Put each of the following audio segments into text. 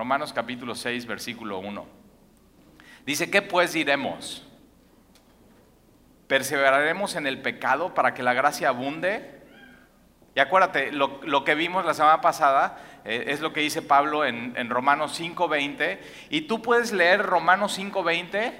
Romanos capítulo 6, versículo 1. Dice, ¿qué pues diremos? ¿Perseveraremos en el pecado para que la gracia abunde? Y acuérdate, lo, que vimos la semana pasada eh, es lo que dice Pablo en, en Romanos 5.20. Y tú puedes leer Romanos 5.20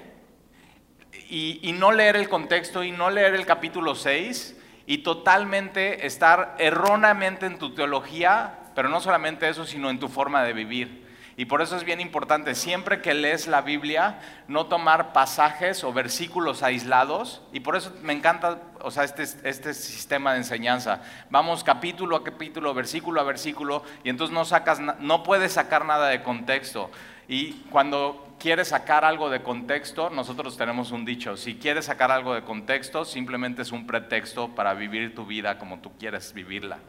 y, y no leer el contexto y no leer el capítulo 6 y totalmente estar erróneamente en tu teología, pero no solamente eso, sino en tu forma de vivir. Y por eso es bien importante, siempre que lees la Biblia, no tomar pasajes o versículos aislados. Y por eso me encanta o sea, este, este sistema de enseñanza. Vamos capítulo a capítulo, versículo a versículo, y entonces no, sacas, no puedes sacar nada de contexto. Y cuando quieres sacar algo de contexto, nosotros tenemos un dicho, si quieres sacar algo de contexto, simplemente es un pretexto para vivir tu vida como tú quieres vivirla.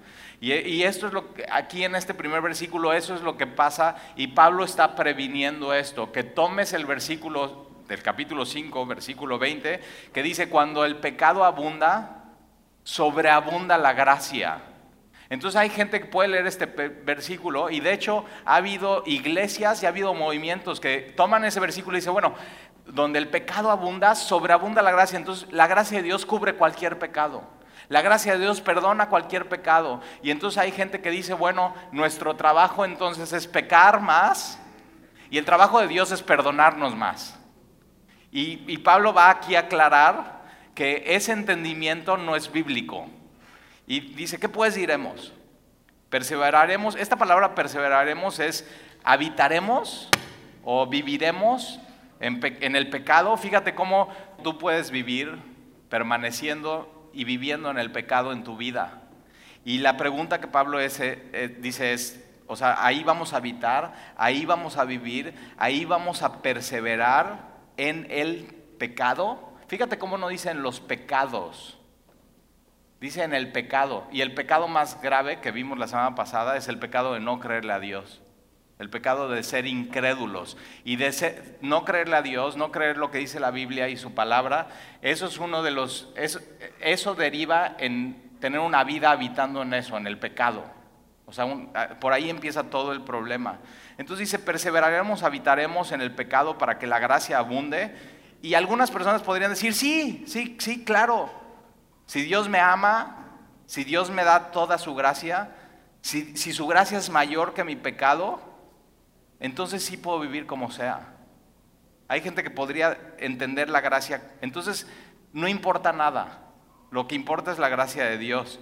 Y, esto es lo que, aquí en este primer versículo, eso es lo que pasa, y Pablo está previniendo esto, que tomes el versículo del capítulo 5, versículo 20, que dice, cuando el pecado abunda, sobreabunda la gracia. Entonces hay gente que puede leer este versículo y de hecho ha habido iglesias y ha habido movimientos que toman ese versículo y dicen, bueno, donde el pecado abunda, sobreabunda la gracia. Entonces la gracia de Dios cubre cualquier pecado. La gracia de Dios perdona cualquier pecado. Y entonces hay gente que dice, bueno, nuestro trabajo entonces es pecar más y el trabajo de Dios es perdonarnos más. Y, y Pablo va aquí a aclarar que ese entendimiento no es bíblico. Y dice, ¿qué pues diremos? Perseveraremos, esta palabra perseveraremos es habitaremos o viviremos en, el pecado. Fíjate cómo tú puedes vivir permaneciendo y viviendo en el pecado en tu vida. Y la pregunta que Pablo eh, eh, dice es, o sea, ahí vamos a habitar, ahí vamos a vivir, ahí vamos a perseverar en el pecado. Fíjate cómo no dicen los pecados. Dice en el pecado. Y el pecado más grave que vimos la semana pasada es el pecado de no creerle a Dios. El pecado de ser incrédulos y de no creerle a Dios, no creer lo que dice la Biblia y su palabra. Eso es uno de los. Eso, deriva en tener una vida habitando en eso, en el pecado. O sea, por ahí empieza todo el problema. Entonces dice: perseveraremos, habitaremos en el pecado para que la gracia abunde. Y algunas personas podrían decir: sí, sí, sí, claro. Si Dios me ama, si Dios me da toda su gracia, si, su gracia es mayor que mi pecado, entonces sí puedo vivir como sea. Hay gente que podría entender la gracia. Entonces, no importa nada. Lo que importa es la gracia de Dios.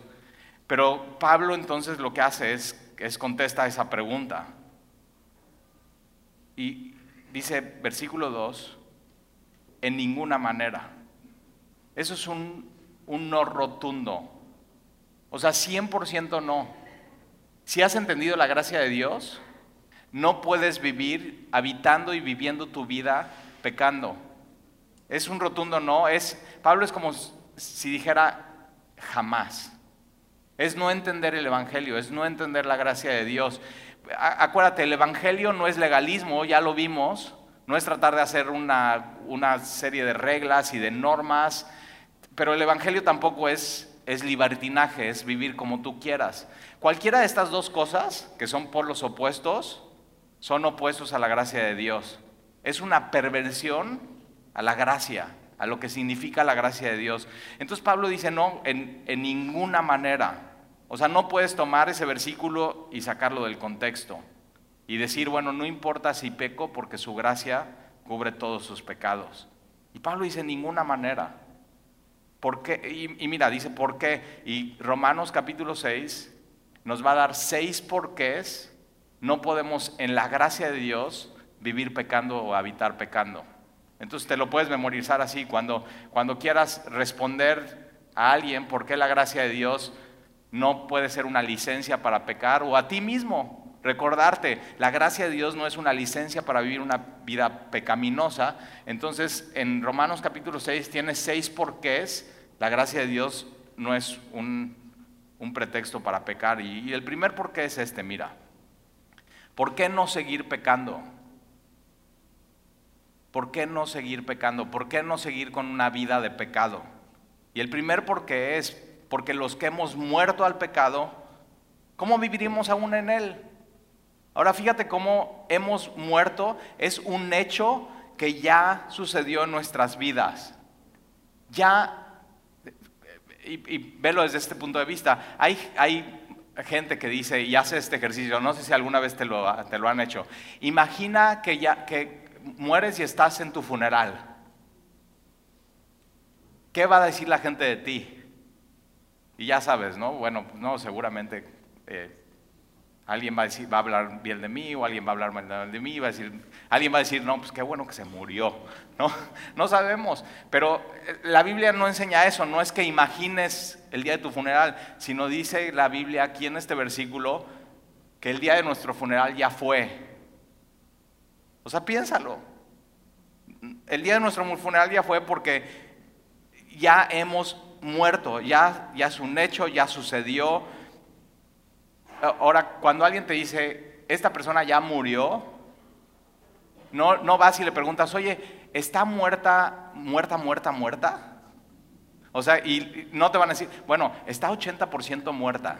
Pero Pablo entonces lo que hace es, es contesta esa pregunta. Y dice versículo 2, en ninguna manera. Eso es un un no rotundo. O sea, 100% no. Si has entendido la gracia de Dios, no puedes vivir habitando y viviendo tu vida pecando. Es un rotundo no. Es, Pablo es como si dijera jamás. Es no entender el Evangelio, es no entender la gracia de Dios. Acuérdate, el Evangelio no es legalismo, ya lo vimos, no es tratar de hacer una, una serie de reglas y de normas pero el Evangelio tampoco es, es libertinaje, es vivir como tú quieras. Cualquiera de estas dos cosas, que son polos opuestos, son opuestos a la gracia de Dios. Es una perversión a la gracia, a lo que significa la gracia de Dios. Entonces Pablo dice, no, en, ninguna manera. O sea, no puedes tomar ese versículo y sacarlo del contexto y decir, bueno, no importa si peco porque su gracia cubre todos sus pecados. Y Pablo dice, en ninguna manera. ¿Por qué? Y, mira, dice por qué. Y Romanos capítulo 6 nos va a dar seis porqués. No podemos, en la gracia de Dios, vivir pecando o habitar pecando. Entonces te lo puedes memorizar así. Cuando, cuando quieras responder a alguien por qué la gracia de Dios no puede ser una licencia para pecar, o a ti mismo, recordarte, la gracia de Dios no es una licencia para vivir una vida pecaminosa. Entonces, en Romanos capítulo 6 tiene seis porqués. La gracia de Dios no es un, pretexto para pecar. Y, y el primer porqué es este, mira. ¿Por qué no seguir pecando? ¿Por qué no seguir pecando? ¿Por qué no seguir con una vida de pecado? Y el primer porqué es porque los que hemos muerto al pecado, ¿cómo viviremos aún en él? Ahora fíjate cómo hemos muerto, es un hecho que ya sucedió en nuestras vidas. Ya, y, velo desde este punto de vista, hay, hay gente que dice y hace este ejercicio, no sé si alguna vez te lo, te lo han hecho, imagina que, ya, que mueres y estás en tu funeral. ¿Qué va a decir la gente de ti? Y ya sabes, ¿no? Bueno, no, seguramente eh, alguien va a, decir, va a hablar bien de mí o alguien va a hablar mal de mí, va a decir, alguien va a decir, no, pues qué bueno que se murió, ¿no? No sabemos, pero eh, la Biblia no enseña eso, no es que imagines el día de tu funeral, sino dice la Biblia aquí en este versículo que el día de nuestro funeral ya fue. O sea, piénsalo. El día de nuestro funeral ya fue porque ya hemos muerto, ya, ya es un hecho, ya sucedió Ahora, cuando alguien te dice, esta persona ya murió, no, no vas y le preguntas, oye, ¿está muerta, muerta, muerta, muerta? O sea, y no te van a decir, bueno, está 80% muerta.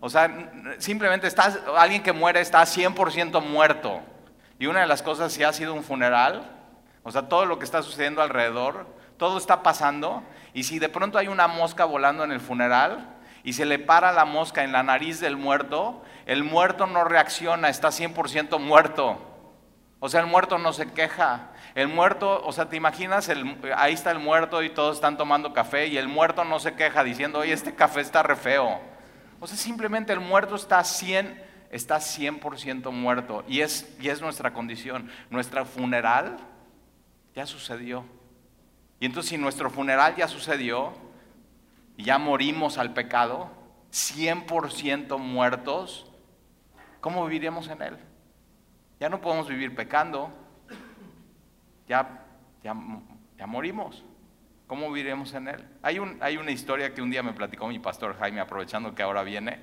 O sea, simplemente estás, alguien que muere está 100% muerto. Y una de las cosas, si ha sido un funeral, o sea, todo lo que está sucediendo alrededor, todo está pasando. Y si de pronto hay una mosca volando en el funeral, y se le para la mosca en la nariz del muerto, el muerto no reacciona, está 100% muerto. O sea, el muerto no se queja. El muerto, o sea, te imaginas, ahí está el muerto y todos están tomando café y el muerto no se queja diciendo, oye, este café está re feo. O sea, simplemente el muerto está 100, está 100% muerto y es, y es nuestra condición. Nuestra funeral ya sucedió. Y entonces si nuestro funeral ya sucedió, ya morimos al pecado, 100% muertos, ¿cómo viviremos en él? Ya no podemos vivir pecando, ya, ya, ya morimos. ¿Cómo viviremos en él? Hay, un, hay una historia que un día me platicó mi pastor Jaime, aprovechando que ahora viene,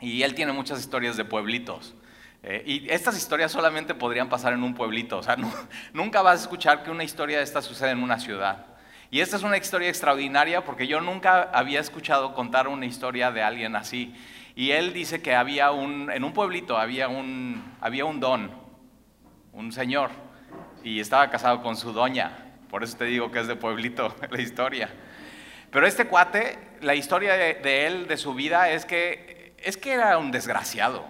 y él tiene muchas historias de pueblitos. Eh, y estas historias solamente podrían pasar en un pueblito, o sea, nunca vas a escuchar que una historia de esta suceda en una ciudad. Y esta es una historia extraordinaria porque yo nunca había escuchado contar una historia de alguien así. Y él dice que había un, en un pueblito había un, había un don, un señor, y estaba casado con su doña. Por eso te digo que es de pueblito la historia. Pero este cuate, la historia de, él, de su vida, es que, es que era un desgraciado.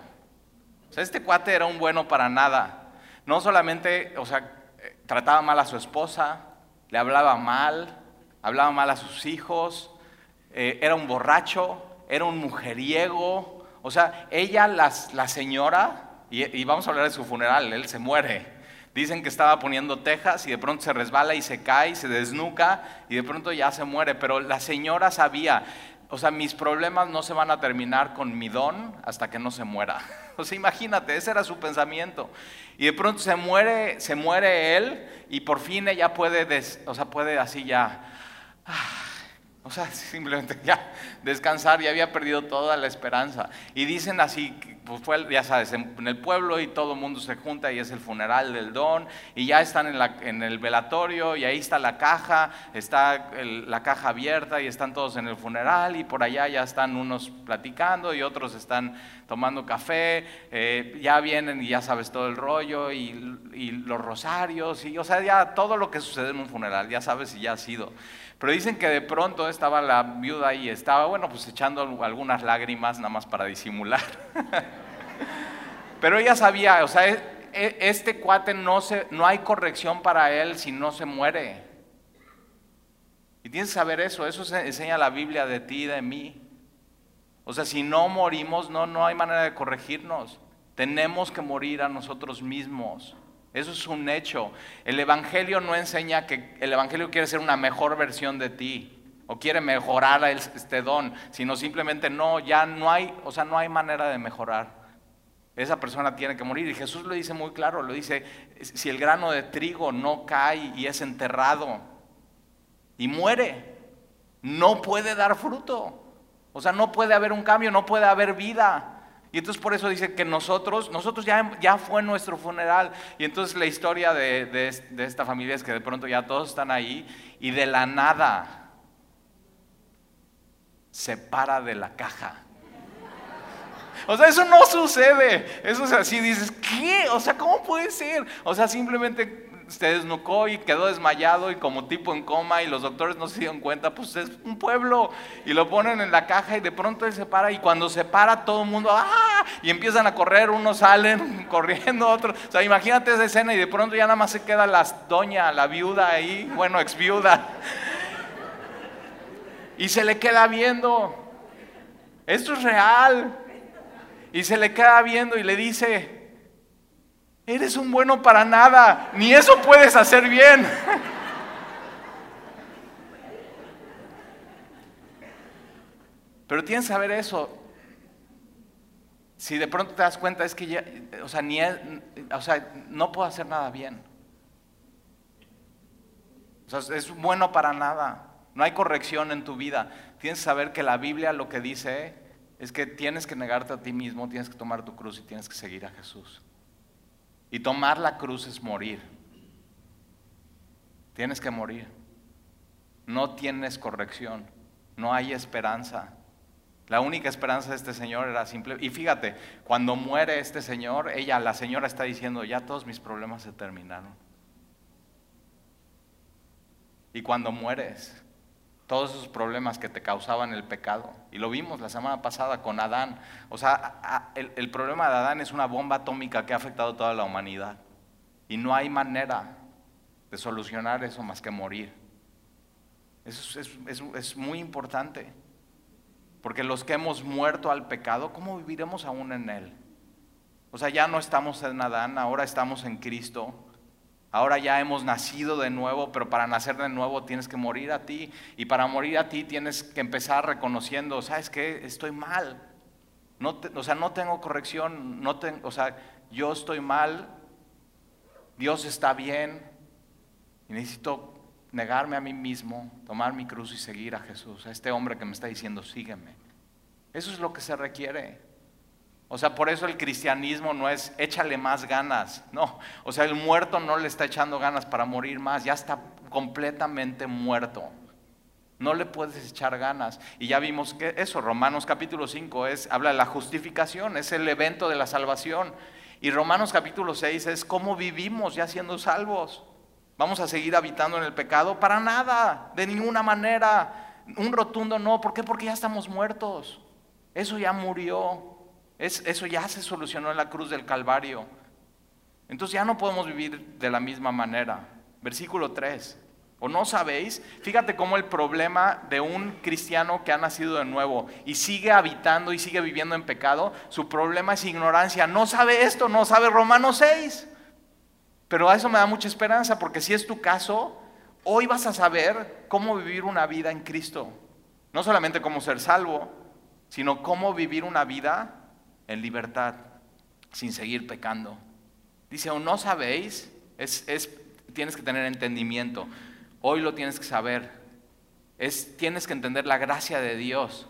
O sea, este cuate era un bueno para nada. No solamente, o sea, trataba mal a su esposa, le hablaba mal, hablaba mal a sus hijos, eh, era un borracho, era un mujeriego. O sea, ella, la señora, y, vamos a hablar de su funeral, él se muere. Dicen que estaba poniendo tejas y de pronto se resbala y se cae, se desnuca y de pronto ya se muere. Pero la señora sabía, o sea, mis problemas no se van a terminar con mi don hasta que no se muera. O sea, imagínate, ese era su pensamiento. Y de pronto se muere, se muere él y por fin ella puede, o sea, puede así ya, ah, o sea, simplemente ya descansar, ya había perdido toda la esperanza. Y dicen así, pues fue, ya sabes, en, el pueblo y todo el mundo se junta y es el funeral del don y ya están en, la, en el velatorio y ahí está la caja, está la caja abierta y están todos en el funeral y por allá ya están unos platicando y otros están tomando café, eh, ya vienen y ya sabes todo el rollo y, y los rosarios y o sea, ya todo lo que sucede en un funeral, ya sabes y ya ha sido. Pero dicen que de pronto estaba la viuda y estaba, bueno, pues echando algunas lágrimas nada más para disimular. Pero ella sabía, o sea, e, e, este cuate no, se, no hay corrección para él si no se muere. Y tienes que saber eso, eso enseña la Biblia de ti y de mí. O sea, si no morimos, no, no hay manera de corregirnos. Tenemos que morir a nosotros mismos. Eso es un hecho. El Evangelio no enseña que el Evangelio quiere ser una mejor versión de ti o quiere mejorar este don, sino simplemente no, ya no hay, o sea, no hay manera de mejorar. Esa persona tiene que morir. Y Jesús lo dice muy claro, lo dice, si el grano de trigo no cae y es enterrado y muere, no puede dar fruto. O sea, no puede haber un cambio, no puede haber vida. Y entonces por eso dice que nosotros, nosotros ya, ya fue nuestro funeral. Y entonces la historia de, de esta familia es que de pronto ya todos están ahí y de la nada se para de la caja. O sea, eso no sucede. Eso es así, dices, ¿qué? O sea, ¿cómo puede ser? O sea, simplemente se desnucó y quedó desmayado y como tipo en coma y los doctores no se dieron cuenta, pues es un pueblo y lo ponen en la caja y de pronto él se para y cuando se para todo el mundo, ¡ah! Y empiezan a correr, unos salen corriendo, otros, o sea, imagínate esa escena y de pronto ya nada más se queda la doña, la viuda ahí, bueno, ex viuda, y se le queda viendo, esto es real, y se le queda viendo y le dice, Eres un bueno para nada, ni eso puedes hacer bien. Pero tienes que saber eso. Si de pronto te das cuenta es que ya, o sea, ni o sea, no puedo hacer nada bien. O sea, es bueno para nada. No hay corrección en tu vida. Tienes que saber que la Biblia lo que dice es que tienes que negarte a ti mismo, tienes que tomar tu cruz y tienes que seguir a Jesús. Y tomar la cruz es morir. Tienes que morir. No tienes corrección. No hay esperanza. La única esperanza de este señor era simple. Y fíjate, cuando muere este señor, ella, la señora está diciendo, ya todos mis problemas se terminaron. Y cuando mueres, todos esos problemas que te causaban el pecado. Y lo vimos la semana pasada con Adán. O sea, el, problema de Adán es una bomba atómica que ha afectado a toda la humanidad. Y no hay manera de solucionar eso más que morir. Eso es, es muy importante. Porque los que hemos muerto al pecado, ¿cómo viviremos aún en él? O sea, ya no estamos en Adán, ahora estamos en Cristo. Ahora ya hemos nacido de nuevo, pero para nacer de nuevo tienes que morir a ti. Y para morir a ti tienes que empezar reconociendo, ¿sabes qué? Estoy mal. No o sea, no tengo corrección, no o sea, yo estoy mal, Dios está bien, y necesito negarme a mí mismo, tomar mi cruz y seguir a Jesús, a este hombre que me está diciendo, sígueme. Eso es lo que se requiere. O sea, por eso el cristianismo no es échale más ganas, no. O sea, el muerto no le está echando ganas para morir más, ya está completamente muerto. No le puedes echar ganas. Y ya vimos que eso, Romanos capítulo 5 es, habla de la justificación, es el evento de la salvación. Y Romanos capítulo 6 es cómo vivimos ya siendo salvos. ¿Vamos a seguir habitando en el pecado? Para nada, de ninguna manera. Un rotundo no. ¿Por qué? Porque ya estamos muertos. Eso ya murió eso ya se solucionó en la cruz del Calvario. Entonces ya no podemos vivir de la misma manera. Versículo 3. ¿O no sabéis? Fíjate cómo el problema de un cristiano que ha nacido de nuevo y sigue habitando y sigue viviendo en pecado, su problema es ignorancia. No sabe esto, no sabe Romanos 6. Pero a eso me da mucha esperanza porque si es tu caso, hoy vas a saber cómo vivir una vida en Cristo. No solamente cómo ser salvo, sino cómo vivir una vida en libertad, sin seguir pecando. Dice, o no sabéis, es, tienes que tener entendimiento. Hoy lo tienes que saber. Es, tienes que entender la gracia de Dios,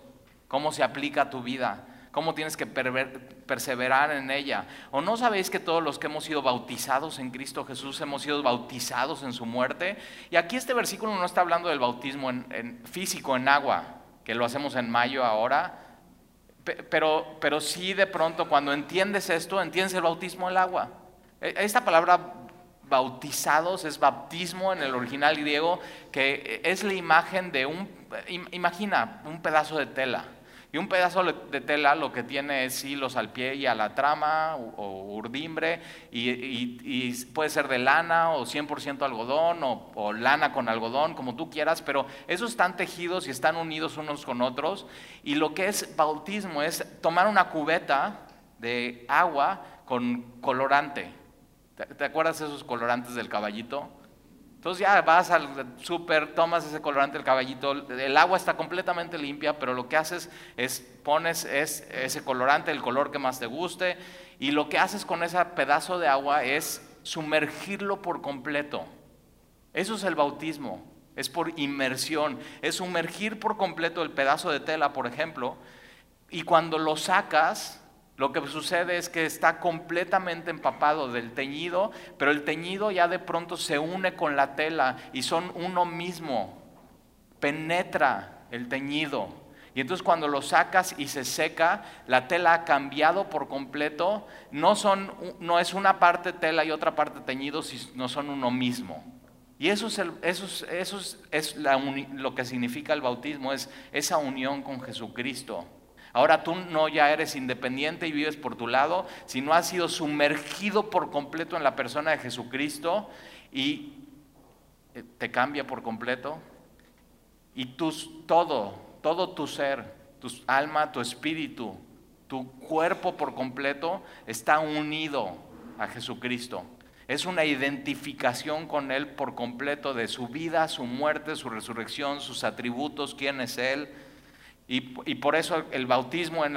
cómo se aplica a tu vida, cómo tienes que perseverar en ella. ¿O no sabéis que todos los que hemos sido bautizados en Cristo Jesús hemos sido bautizados en su muerte? Y aquí este versículo no está hablando del bautismo en físico, en agua, que lo hacemos en mayo ahora, pero, pero sí de pronto cuando entiendes esto, entiendes el bautismo del agua. E, esta palabra bautizados es bautismo en el original griego, que es la imagen de un, imagina, un pedazo de tela. Y un pedazo de tela lo que tiene es hilos al pie y a la trama o, urdimbre y, puede ser de lana o 100% algodón o, lana con algodón, como tú quieras, pero esos están tejidos y están unidos unos con otros. Y lo que es bautismo es tomar una cubeta de agua con colorante. ¿Te, acuerdas de esos colorantes del caballito? Entonces ya vas al súper, tomas ese colorante del caballito, el agua está completamente limpia, pero lo que haces es pones ese colorante, el color que más te guste, y lo que haces con ese pedazo de agua es sumergirlo por completo. Eso es el bautismo, es por inmersión, es sumergir por completo el pedazo de tela, por ejemplo, y cuando lo sacas, lo que sucede es que está completamente empapado del teñido, pero el teñido ya de pronto se une con la tela y son uno mismo. Penetra el teñido. Y entonces cuando lo sacas y se seca, la tela ha cambiado por completo. No, son, no es una parte tela y otra parte teñido, no son uno mismo. Y eso es, eso eso es, lo que significa el bautismo, es esa unión con Jesucristo. Ahora tú no ya eres independiente y vives por tu lado, sino has sido sumergido por completo en la persona de Jesucristo y eh, te cambia por completo. Y todo, todo tu ser, tu alma, tu espíritu, tu cuerpo por completo está unido a Jesucristo. Es una identificación con Él por completo de su vida, su muerte, su resurrección, sus atributos, quién es Él y, por eso el bautismo, en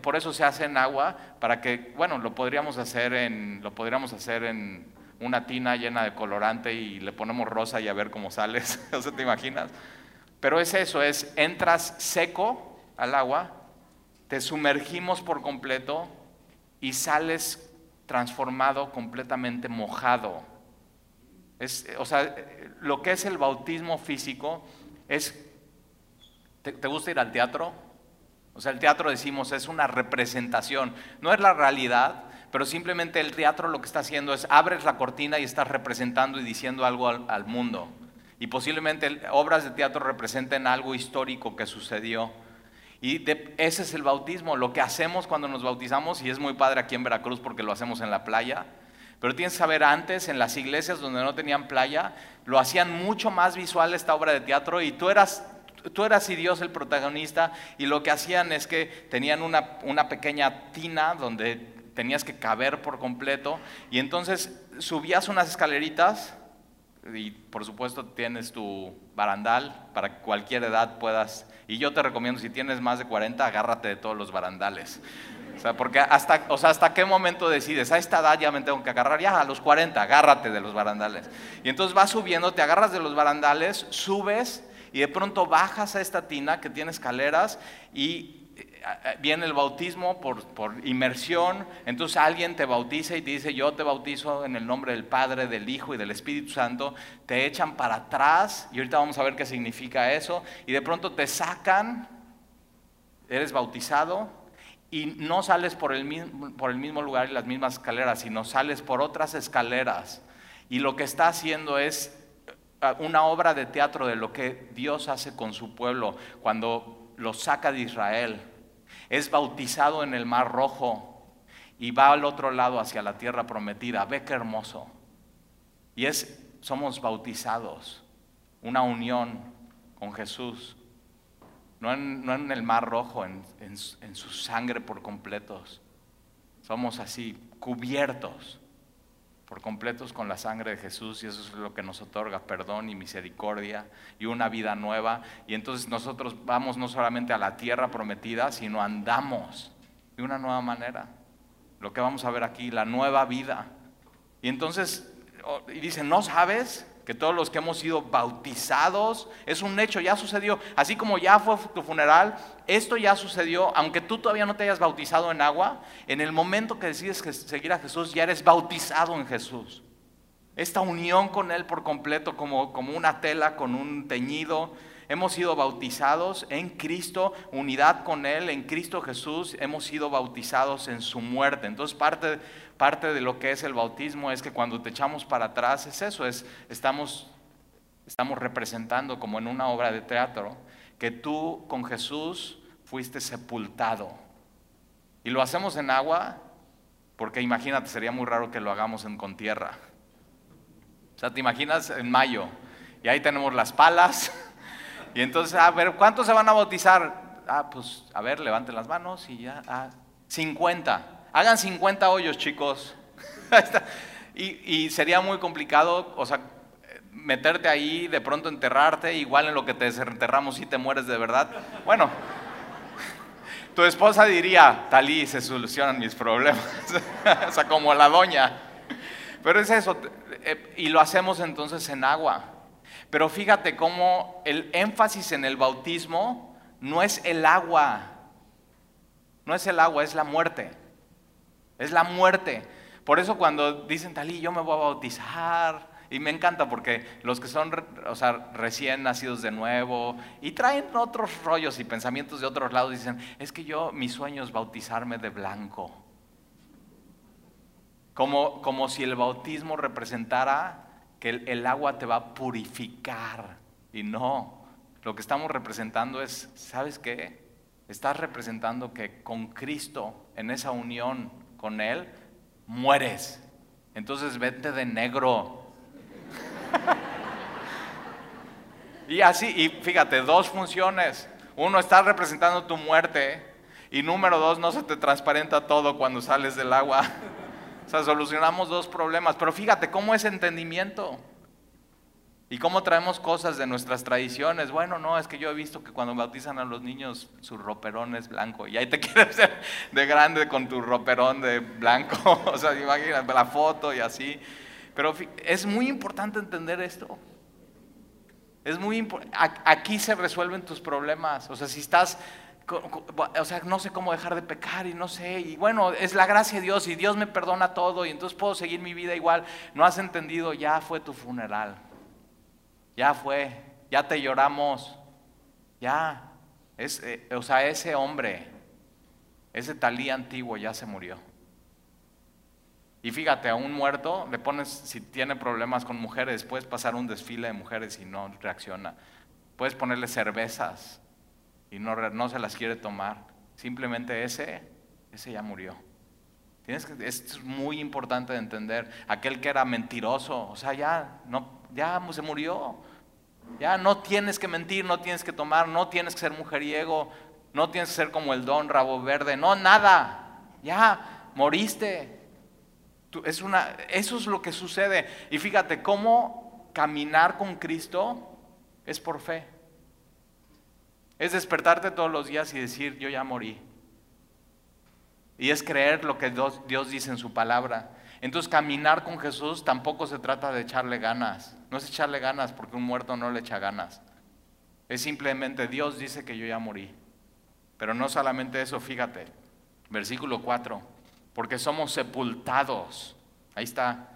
por eso se hace en agua, para que, bueno, lo podríamos hacer en, lo podríamos hacer en una tina llena de colorante y le ponemos rosa y a ver cómo sales, ¿no te imaginas? Pero es eso, es entras seco al agua, te sumergimos por completo y sales transformado, completamente mojado. Es, o sea, lo que es el bautismo físico es ¿Te, gusta ir al teatro? O sea, el teatro decimos es una representación, no es la realidad, pero simplemente el teatro lo que está haciendo es abres la cortina y estás representando y diciendo algo al, mundo. Y posiblemente obras de teatro representen algo histórico que sucedió. Y ese es el bautismo, lo que hacemos cuando nos bautizamos, y es muy padre aquí en Veracruz porque lo hacemos en la playa. Pero tienes que saber antes, en las iglesias donde no tenían playa, lo hacían mucho más visual esta obra de teatro y tú eras tú eras y Dios el protagonista y lo que hacían es que tenían una, una pequeña tina donde tenías que caber por completo y entonces subías unas escaleritas y por supuesto tienes tu barandal para que cualquier edad puedas, y yo te recomiendo si tienes más de 40, agárrate de todos los barandales. O sea, porque hasta, o sea, hasta qué momento decides, a esta edad ya me tengo que agarrar, ya a los 40, agárrate de los barandales. Y entonces vas subiendo, te agarras de los barandales, subes y de pronto bajas a esta tina que tiene escaleras y eh, eh, viene el bautismo por, por, inmersión, entonces alguien te bautiza y te dice, yo te bautizo en el nombre del Padre, del Hijo y del Espíritu Santo, te echan para atrás, y ahorita vamos a ver qué significa eso, y de pronto te sacan, eres bautizado, y no sales por el mismo, por el mismo lugar y las mismas escaleras, sino sales por otras escaleras, y lo que está haciendo es una obra de teatro de lo que Dios hace con su pueblo cuando lo saca de Israel. Es bautizado en el Mar Rojo y va al otro lado hacia la tierra prometida. Ve qué hermoso. Y es, somos bautizados, una unión con Jesús. No en, el Mar Rojo, en, en su sangre por completos. Somos así, cubiertos por completos con la sangre de Jesús y eso es lo que nos otorga perdón y misericordia y una vida nueva. Y entonces nosotros vamos no solamente a la tierra prometida, sino andamos de una nueva manera. Lo que vamos a ver aquí, la nueva vida. Y entonces, oh, y dicen, ¿no sabes? Que todos los que hemos sido bautizados, es un hecho, ya sucedió. Así como ya fue tu funeral, esto ya sucedió, aunque tú todavía no te hayas bautizado en agua, en el momento que decides seguir a Jesús, ya eres bautizado en Jesús. Esta unión con Él por completo, como, como una tela con un teñido, hemos sido bautizados en Cristo, unidad con Él, en Cristo Jesús, hemos sido bautizados en su muerte. Entonces parte parte de lo que es el bautismo es que cuando te echamos para atrás es eso, es, estamos, estamos representando como en una obra de teatro que tú con Jesús fuiste sepultado. Y lo hacemos en agua porque imagínate, sería muy raro que lo hagamos en, con tierra. O sea, te imaginas en mayo y ahí tenemos las palas y entonces, a ver, ¿cuántos se van a bautizar? Ah, pues, a ver, levanten las manos y ya, ah, 50. Hagan 50 hoyos, chicos. y, sería muy complicado, o sea, meterte ahí, de pronto enterrarte, igual en lo que te desenterramos y te mueres de verdad. Bueno, tu esposa diría, Talí, se solucionan mis problemas. o sea, como la doña. Pero es eso, eh, y lo hacemos entonces en agua. Pero fíjate cómo el énfasis en el bautismo no es el agua, no es el agua, es la muerte es la muerte. Por eso cuando dicen, Talí, yo me voy a bautizar, Y me encanta porque los que son o sea, recién nacidos de nuevo y traen otros rollos y pensamientos de otros lados, dicen, es que yo, mi sueño bautizarme de blanco. Como, como si el bautismo representara que el, agua te va a purificar. Y no, lo que estamos representando es, ¿sabes qué? Estás representando que con Cristo, en esa unión con Él, mueres. Entonces vete de negro y así, y fíjate, dos funciones. Uno, está representando tu muerte. Y número dos, no se te transparenta todo cuando sales del agua. O sea, solucionamos dos problemas. Pero fíjate cómo es entendimiento. Y cómo traemos cosas de nuestras tradiciones. Bueno, no, es que yo he visto que cuando bautizan a los niños su roperón es blanco. Y ahí te quieres ver de grande con tu roperón de blanco. O sea, imagínate la foto y así. Pero es muy importante entender esto. Es muy aquí se resuelven tus problemas. O sea, si estás, o sea, no sé cómo dejar de pecar y no sé, y bueno, es la gracia de Dios y Dios me perdona todo y entonces puedo seguir mi vida igual. No has entendido, ya fue tu funeral. Ya fue, ya te lloramos. Ya. Es, eh, o sea, ese hombre, ese talí antiguo ya se murió. Y fíjate, a un muerto le pones, si tiene problemas con mujeres, puedes pasar un desfile de mujeres y no reacciona. Puedes ponerle cervezas y no, no se las quiere tomar. Simplemente ese, ese ya murió. Tienes que, es muy importante de entender. Aquel que era mentiroso, o sea, ya, no, ya se murió. Ya no tienes que mentir, no tienes que tomar, no tienes que ser mujeriego, no tienes que ser como el don rabo verde, no, nada. Ya moriste es una, eso es lo que sucede. Y fíjate, cómo caminar con Cristo es por fe. Es despertarte todos los días y decir, yo ya morí. Y es creer lo que Dios, Dios dice en su palabra. Entonces caminar con Jesús tampoco se trata de echarle ganas. No es echarle ganas porque un muerto no le echa ganas. Es simplemente Dios dice que yo ya morí. Pero no solamente eso, fíjate. Versículo 4 porque somos sepultados. Ahí está.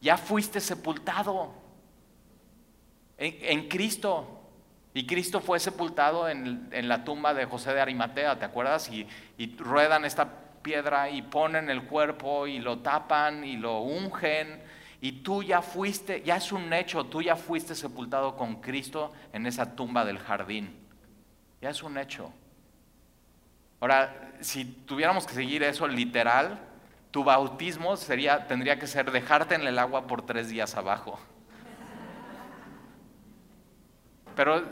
Ya fuiste sepultado en, Cristo. Y Cristo fue sepultado en, la tumba de José de Arimatea, ¿te acuerdas? Y, y ruedan esta piedra y ponen el cuerpo y lo tapan y lo ungen. Y tú ya fuiste, ya es un hecho, tú ya fuiste sepultado con Cristo en esa tumba del jardín. Ya es un hecho. Ahora, si tuviéramos que seguir eso literal, tu bautismo sería, tendría que ser dejarte en el agua por tres días abajo. Pero,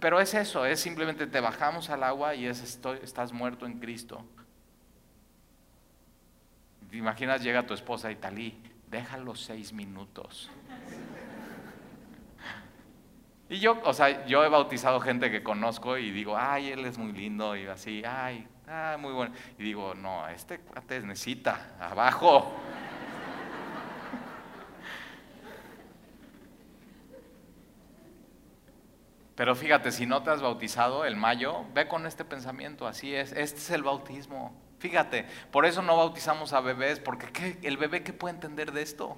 pero es eso, es simplemente te bajamos al agua y es estoy, estás muerto en Cristo. Te imaginas, llega tu esposa y talí, déjalo seis minutos. Y yo, o sea, yo he bautizado gente que conozco y digo, ay, él es muy lindo y así, ay, ah, muy bueno. Y digo, no, este cuate necesita, abajo. Pero fíjate, si no te has bautizado el mayo, ve con este pensamiento, así es, este es el bautismo. Fíjate, por eso no bautizamos a bebés, porque el bebé qué puede entender de esto?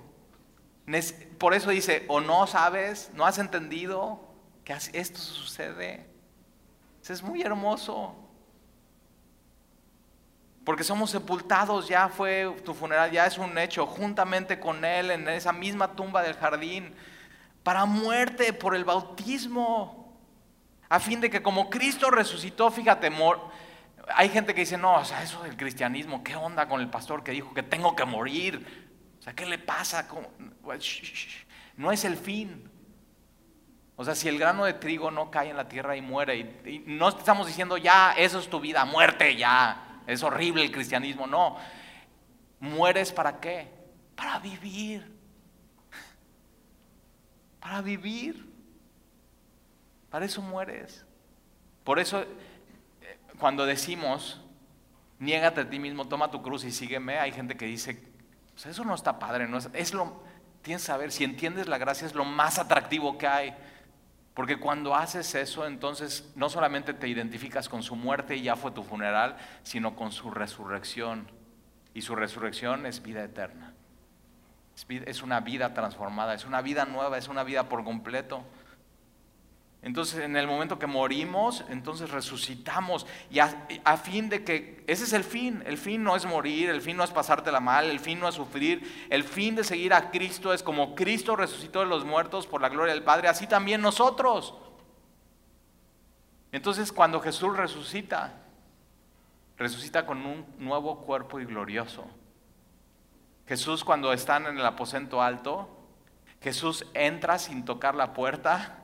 Por eso dice, o no sabes, no has entendido que esto sucede. Es muy hermoso. Porque somos sepultados, ya fue tu funeral, ya es un hecho, juntamente con Él en esa misma tumba del jardín, para muerte por el bautismo, a fin de que como Cristo resucitó, fíjate, hay gente que dice, no, o sea, eso del cristianismo, ¿qué onda con el pastor que dijo que tengo que morir? O sea, ¿qué le pasa? No es el fin. O sea, si el grano de trigo no cae en la tierra y muere, y, no estamos diciendo ya, eso es tu vida, muerte ya, es horrible el cristianismo, no. ¿Mueres para qué? Para vivir. Para vivir. Para eso mueres. Por eso, cuando decimos, niégate a ti mismo, toma tu cruz y sígueme, hay gente que dice, eso no está padre, no es, lo, tienes que saber, si entiendes la gracia es lo más atractivo que hay. Porque cuando haces eso, entonces no solamente te identificas con su muerte y ya fue tu funeral, sino con su resurrección. Y su resurrección es vida eterna. Es una vida transformada, es una vida nueva, es una vida por completo. Entonces, en el momento que morimos, entonces resucitamos. Y a, fin de que, ese es el fin. El fin no es morir, el fin no es pasártela mal, el fin no es sufrir. El fin de seguir a Cristo es como Cristo resucitó de los muertos por la gloria del Padre, así también nosotros. Entonces, cuando Jesús resucita, resucita con un nuevo cuerpo y glorioso. Jesús, cuando están en el aposento alto, Jesús entra sin tocar la puerta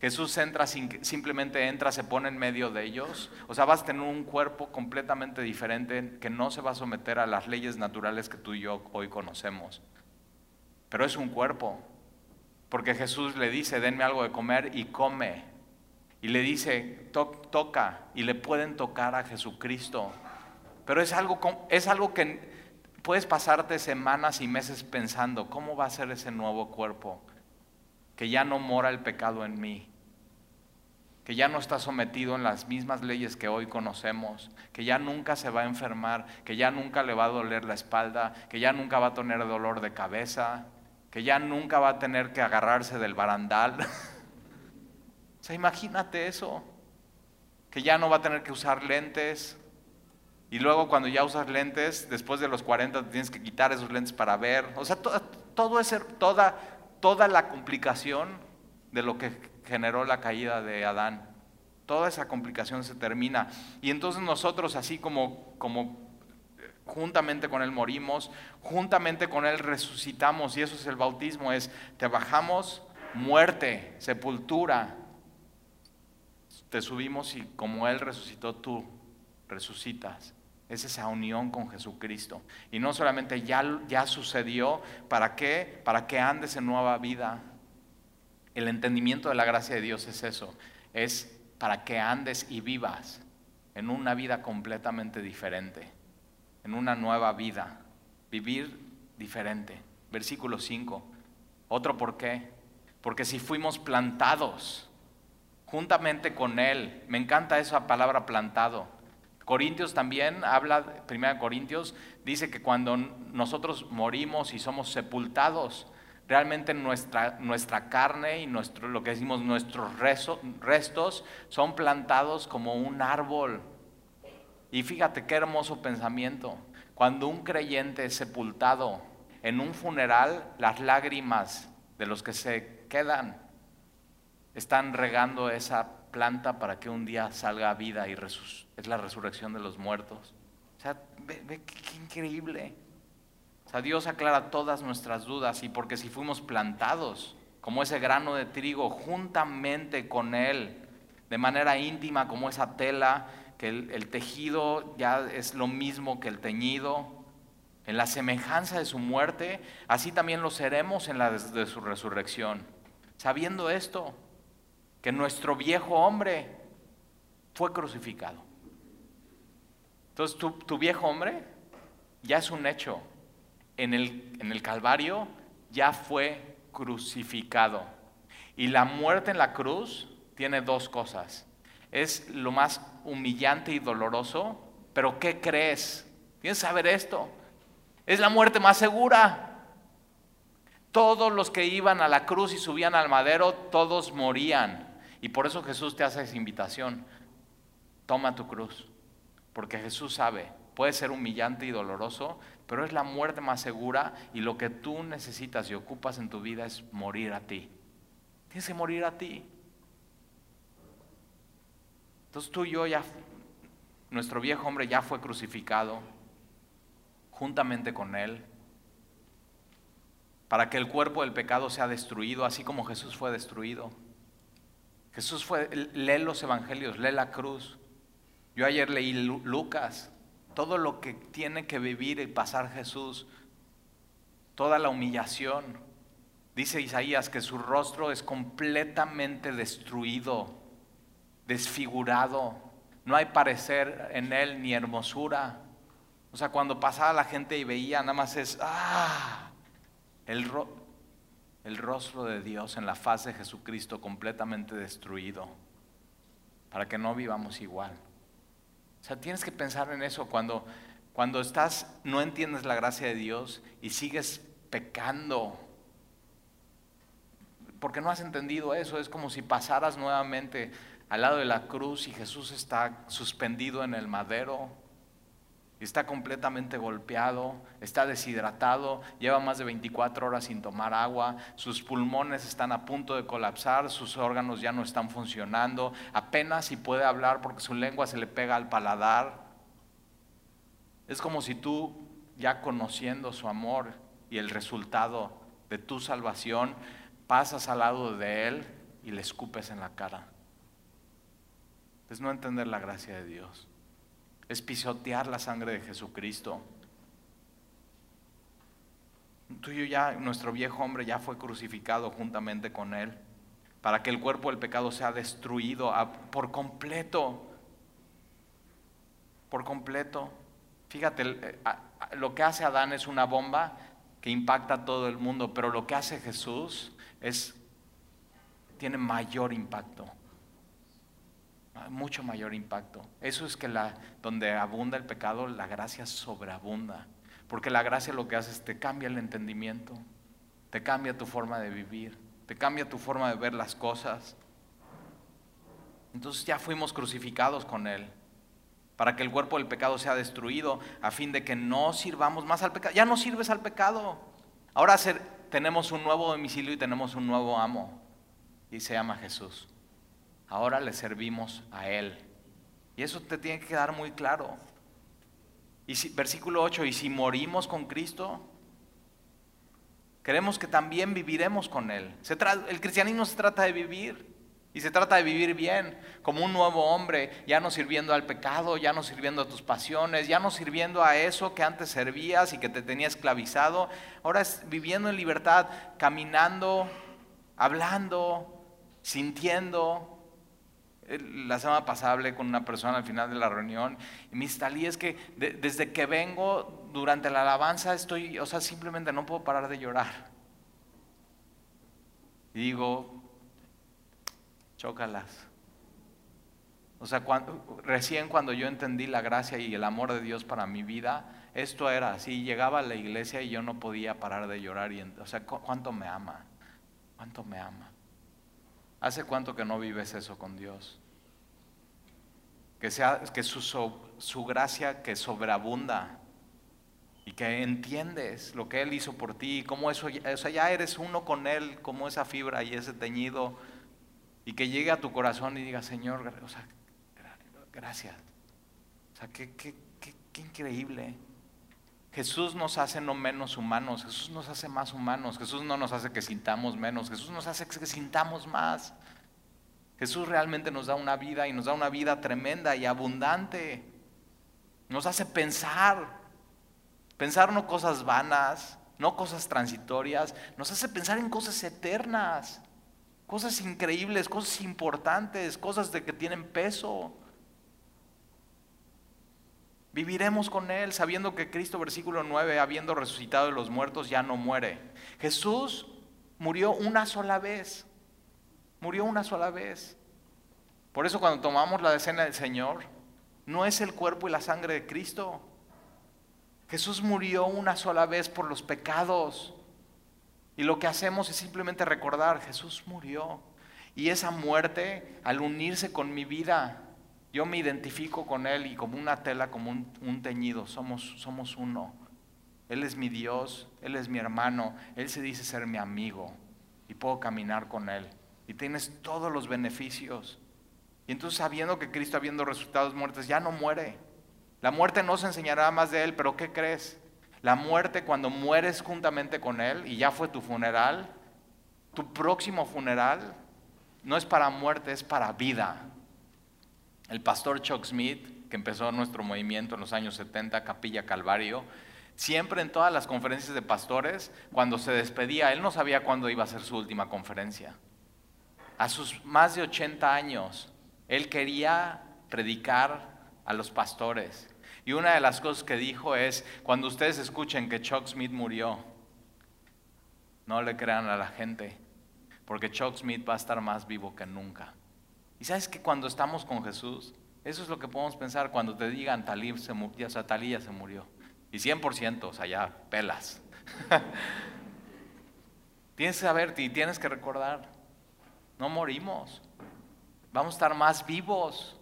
Jesús entra, simplemente entra, se pone en medio de ellos. O sea, vas a tener un cuerpo completamente diferente que no se va a someter a las leyes naturales que tú y yo hoy conocemos. Pero es un cuerpo. Porque Jesús le dice, denme algo de comer y come. Y le dice, toca. Y le pueden tocar a Jesucristo. Pero es algo, es algo que puedes pasarte semanas y meses pensando, ¿cómo va a ser ese nuevo cuerpo? Que ya no mora el pecado en mí que ya no está sometido en las mismas leyes que hoy conocemos, que ya nunca se va a enfermar, que ya nunca le va a doler la espalda, que ya nunca va a tener dolor de cabeza, que ya nunca va a tener que agarrarse del barandal. o sea, imagínate eso, que ya no va a tener que usar lentes. Y luego cuando ya usas lentes, después de los 40 tienes que quitar esos lentes para ver. O sea, todo ese, toda, toda la complicación de lo que generó la caída de Adán. Toda esa complicación se termina. Y entonces nosotros, así como, como juntamente con Él morimos, juntamente con Él resucitamos, y eso es el bautismo, es, te bajamos muerte, sepultura, te subimos y como Él resucitó, tú resucitas. Es esa unión con Jesucristo. Y no solamente ya, ya sucedió, ¿para qué? Para que andes en nueva vida el entendimiento de la gracia de Dios es eso, es para que andes y vivas en una vida completamente diferente, en una nueva vida, vivir diferente. Versículo 5. Otro por qué. Porque si fuimos plantados juntamente con Él, me encanta esa palabra plantado. Corintios también habla, primera Corintios, dice que cuando nosotros morimos y somos sepultados, Realmente nuestra, nuestra carne y nuestro, lo que decimos nuestros restos son plantados como un árbol. Y fíjate qué hermoso pensamiento. Cuando un creyente es sepultado en un funeral, las lágrimas de los que se quedan están regando esa planta para que un día salga vida y es la resurrección de los muertos. O sea, ve, qué increíble. Dios aclara todas nuestras dudas y porque si fuimos plantados como ese grano de trigo juntamente con Él, de manera íntima como esa tela, que el, tejido ya es lo mismo que el teñido, en la semejanza de su muerte, así también lo seremos en la de, su resurrección. Sabiendo esto, que nuestro viejo hombre fue crucificado. Entonces tu viejo hombre ya es un hecho en el, en el Calvario ya fue crucificado. Y la muerte en la cruz tiene dos cosas. Es lo más humillante y doloroso, pero ¿qué crees? Tienes que saber esto. Es la muerte más segura. Todos los que iban a la cruz y subían al madero, todos morían. Y por eso Jesús te hace esa invitación. Toma tu cruz. Porque Jesús sabe, puede ser humillante y doloroso, pero es la muerte más segura y lo que tú necesitas y ocupas en tu vida es morir a ti. Tienes que morir a ti. Entonces tú y yo ya, nuestro viejo hombre ya fue crucificado juntamente con él para que el cuerpo del pecado sea destruido, así como Jesús fue destruido. Jesús fue, lee los evangelios, lee la cruz. Yo ayer leí Lucas todo lo que tiene que vivir y pasar Jesús, toda la humillación. Dice Isaías que su rostro es completamente destruido, desfigurado, no hay parecer en él ni hermosura. O sea, cuando pasaba la gente y veía, nada más es, ah, el, el rostro de Dios en la faz de Jesucristo completamente destruido, para que no vivamos igual. O sea, tienes que pensar en eso cuando, cuando estás, no entiendes la gracia de Dios y sigues pecando. Porque no has entendido eso. Es como si pasaras nuevamente al lado de la cruz y Jesús está suspendido en el madero. Está completamente golpeado, está deshidratado, lleva más de 24 horas sin tomar agua, sus pulmones están a punto de colapsar, sus órganos ya no están funcionando, apenas si puede hablar porque su lengua se le pega al paladar. Es como si tú, ya conociendo su amor y el resultado de tu salvación, pasas al lado de Él y le escupes en la cara. Es no entender la gracia de Dios. Es pisotear la sangre de Jesucristo. Tú y yo ya, nuestro viejo hombre ya fue crucificado juntamente con Él, para que el cuerpo del pecado sea destruido por completo. Por completo. Fíjate, eh, lo que hace Adán es una bomba que impacta a todo el mundo, pero lo que hace Jesús es, tiene mayor impacto mucho mayor impacto. Eso es que la, donde abunda el pecado, la gracia sobreabunda. Porque la gracia lo que hace es te cambia el entendimiento, te cambia tu forma de vivir, te cambia tu forma de ver las cosas. Entonces ya fuimos crucificados con Él, para que el cuerpo del pecado sea destruido, a fin de que no sirvamos más al pecado. Ya no sirves al pecado. Ahora tenemos un nuevo domicilio y tenemos un nuevo amo, y se llama Jesús ahora le servimos a Él. Y eso te tiene que quedar muy claro. Y si, versículo 8, y si morimos con Cristo, queremos que también viviremos con Él. El cristianismo se trata de vivir. Y se trata de vivir bien, como un nuevo hombre, ya no sirviendo al pecado, ya no sirviendo a tus pasiones, ya no sirviendo a eso que antes servías y que te tenía esclavizado. Ahora es viviendo en libertad, caminando, hablando, sintiendo, la semana pasada hablé con una persona al final de la reunión y me instalé es que desde que vengo durante la alabanza estoy, o sea, simplemente no puedo parar de llorar. Y digo, chócalas. O sea, recién cuando yo entendí la gracia y el amor de Dios para mi vida, esto era así, llegaba a la iglesia y yo no podía parar de llorar. Y, o sea, ¿cuánto me ama? ¿Cuánto me ama? ¿Hace cuánto que no vives eso con Dios? Que, sea, que su, su gracia que sobreabunda y que entiendes lo que Él hizo por ti, cómo eso, o sea, ya eres uno con Él, como esa fibra y ese teñido, y que llegue a tu corazón y diga, Señor, o sea, gracias. O sea, qué, qué, qué, qué increíble. Jesús nos hace no menos humanos, Jesús nos hace más humanos, Jesús no nos hace que sintamos menos, Jesús nos hace que sintamos más. Jesús realmente nos da una vida y nos da una vida tremenda y abundante. Nos hace pensar, pensar no cosas vanas, no cosas transitorias, nos hace pensar en cosas eternas, cosas increíbles, cosas importantes, cosas de que tienen peso. Viviremos con Él sabiendo que Cristo, versículo 9, habiendo resucitado de los muertos, ya no muere. Jesús murió una sola vez. Murió una sola vez. Por eso cuando tomamos la decena del Señor, no es el cuerpo y la sangre de Cristo. Jesús murió una sola vez por los pecados. Y lo que hacemos es simplemente recordar, Jesús murió. Y esa muerte, al unirse con mi vida, yo me identifico con Él y como una tela, como un, teñido, somos, somos uno. Él es mi Dios, Él es mi hermano, Él se dice ser mi amigo y puedo caminar con Él. Y tienes todos los beneficios. Y entonces sabiendo que Cristo habiendo resultados muertes ya no muere. La muerte no se enseñará más de Él, pero ¿qué crees? La muerte cuando mueres juntamente con Él y ya fue tu funeral, tu próximo funeral no es para muerte, es para vida. El pastor Chuck Smith, que empezó nuestro movimiento en los años 70, Capilla Calvario, siempre en todas las conferencias de pastores, cuando se despedía, él no sabía cuándo iba a ser su última conferencia. A sus más de 80 años, él quería predicar a los pastores. Y una de las cosas que dijo es, cuando ustedes escuchen que Chuck Smith murió, no le crean a la gente, porque Chuck Smith va a estar más vivo que nunca. Y sabes que cuando estamos con Jesús, eso es lo que podemos pensar cuando te digan se murió, se murió. Y 100%, o sea, ya pelas. Tienes que saber y tienes que recordar, no morimos. Vamos a estar más vivos.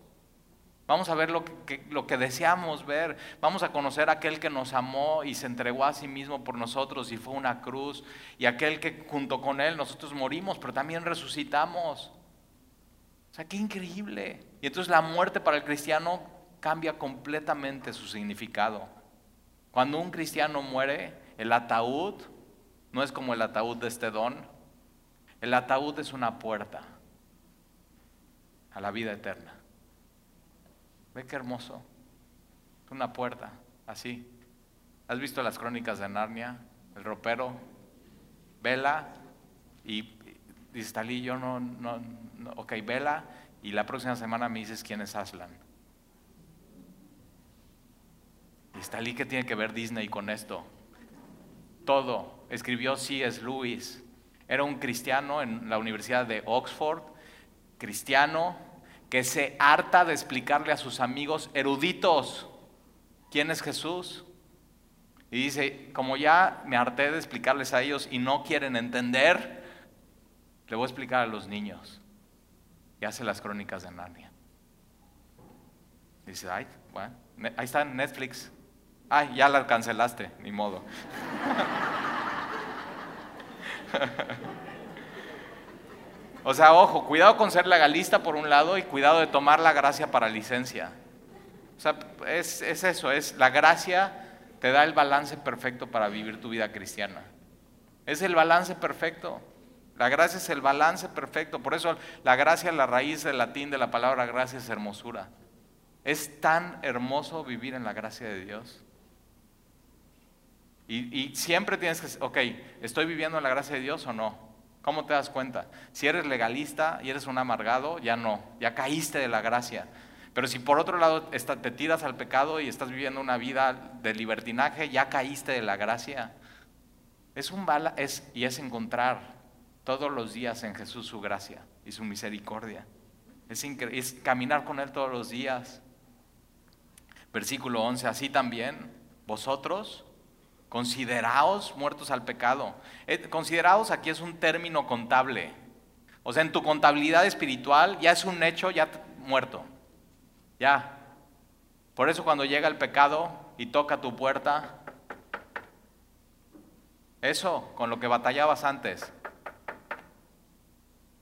Vamos a ver lo que, lo que deseamos ver. Vamos a conocer a aquel que nos amó y se entregó a sí mismo por nosotros y fue una cruz. Y aquel que junto con él nosotros morimos, pero también resucitamos. O sea, qué increíble. Y entonces la muerte para el cristiano cambia completamente su significado. Cuando un cristiano muere, el ataúd no es como el ataúd de este don. El ataúd es una puerta a la vida eterna. Ve qué hermoso. Una puerta, así. ¿Has visto las crónicas de Narnia? El ropero, vela y dice Talí, yo no, no, ok, vela y la próxima semana me dices quién es Aslan. Y Talí, ¿qué tiene que ver Disney con esto? Todo. Escribió C.S. Lewis. Era un cristiano en la Universidad de Oxford, cristiano, que se harta de explicarle a sus amigos eruditos quién es Jesús. Y dice, como ya me harté de explicarles a ellos y no quieren entender, le voy a explicar a los niños. Y hace las crónicas de Narnia. Dice, ay, bueno, ahí está en Netflix. Ay, ya la cancelaste, ni modo. O sea, ojo, cuidado con ser legalista por un lado y cuidado de tomar la gracia para licencia. O sea, es, eso, es la gracia te da el balance perfecto para vivir tu vida cristiana. Es el balance perfecto. La gracia es el balance perfecto. Por eso la gracia, la raíz del latín de la palabra gracia es hermosura. Es tan hermoso vivir en la gracia de Dios. Y, siempre tienes que, ok, ¿estoy viviendo en la gracia de Dios o no? ¿Cómo te das cuenta? Si eres legalista y eres un amargado, ya no, ya caíste de la gracia. Pero si por otro lado te tiras al pecado y estás viviendo una vida de libertinaje, ya caíste de la gracia. Es un bala, es, y es encontrar todos los días en Jesús su gracia y su misericordia. Es, es caminar con Él todos los días. Versículo 11, así también vosotros Consideraos muertos al pecado. Eh, consideraos aquí es un término contable. O sea, en tu contabilidad espiritual ya es un hecho, ya muerto. Ya. Por eso cuando llega el pecado y toca tu puerta, eso con lo que batallabas antes.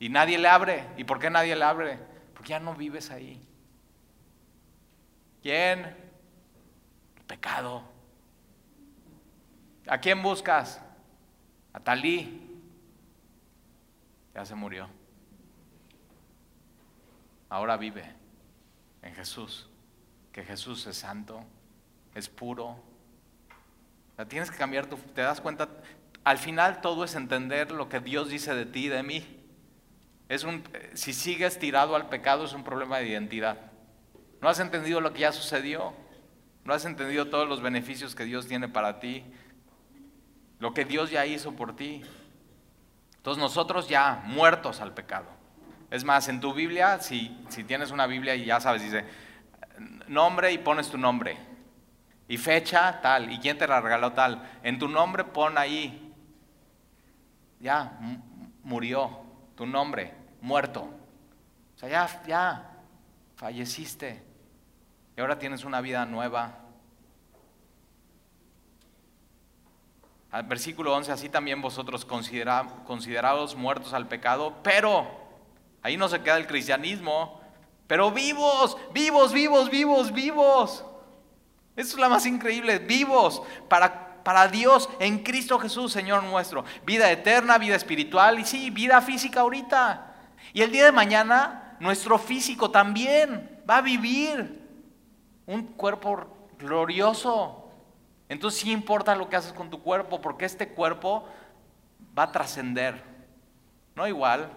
Y nadie le abre. ¿Y por qué nadie le abre? Porque ya no vives ahí. ¿Quién? El pecado. ¿A quién buscas? A Talí. Ya se murió. Ahora vive en Jesús. Que Jesús es santo, es puro. tienes que cambiar tu... ¿Te das cuenta? Al final todo es entender lo que Dios dice de ti y de mí. Es un, si sigues tirado al pecado es un problema de identidad. No has entendido lo que ya sucedió. No has entendido todos los beneficios que Dios tiene para ti lo que Dios ya hizo por ti. Entonces nosotros ya muertos al pecado. Es más, en tu Biblia, si, si tienes una Biblia y ya sabes, dice nombre y pones tu nombre. Y fecha tal, y quién te la regaló tal. En tu nombre pon ahí. Ya, murió. Tu nombre, muerto. O sea, ya, ya, falleciste. Y ahora tienes una vida nueva Versículo 11, así también vosotros considerados muertos al pecado, pero ahí no se queda el cristianismo, pero vivos, vivos, vivos, vivos, vivos. Eso es la más increíble, vivos para, para Dios en Cristo Jesús, Señor nuestro. Vida eterna, vida espiritual y sí, vida física ahorita. Y el día de mañana, nuestro físico también va a vivir un cuerpo glorioso, entonces sí importa lo que haces con tu cuerpo, porque este cuerpo va a trascender. No igual,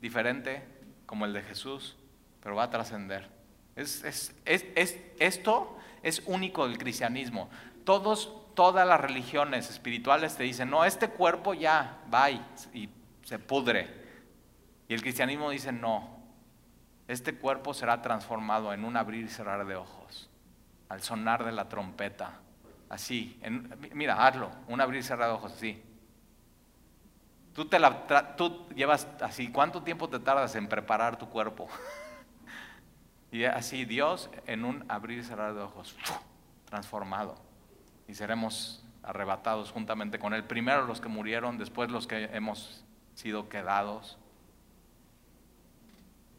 diferente como el de Jesús, pero va a trascender. Es, esto es único del cristianismo. Todos, todas las religiones espirituales te dicen, no, este cuerpo ya va y se pudre. Y el cristianismo dice, no, este cuerpo será transformado en un abrir y cerrar de ojos al sonar de la trompeta. Así, mira, hazlo, un abrir y cerrar de ojos, así. Tú, te la, tú llevas así, ¿cuánto tiempo te tardas en preparar tu cuerpo? y así Dios en un abrir y cerrar de ojos, transformado. Y seremos arrebatados juntamente con Él. Primero los que murieron, después los que hemos sido quedados,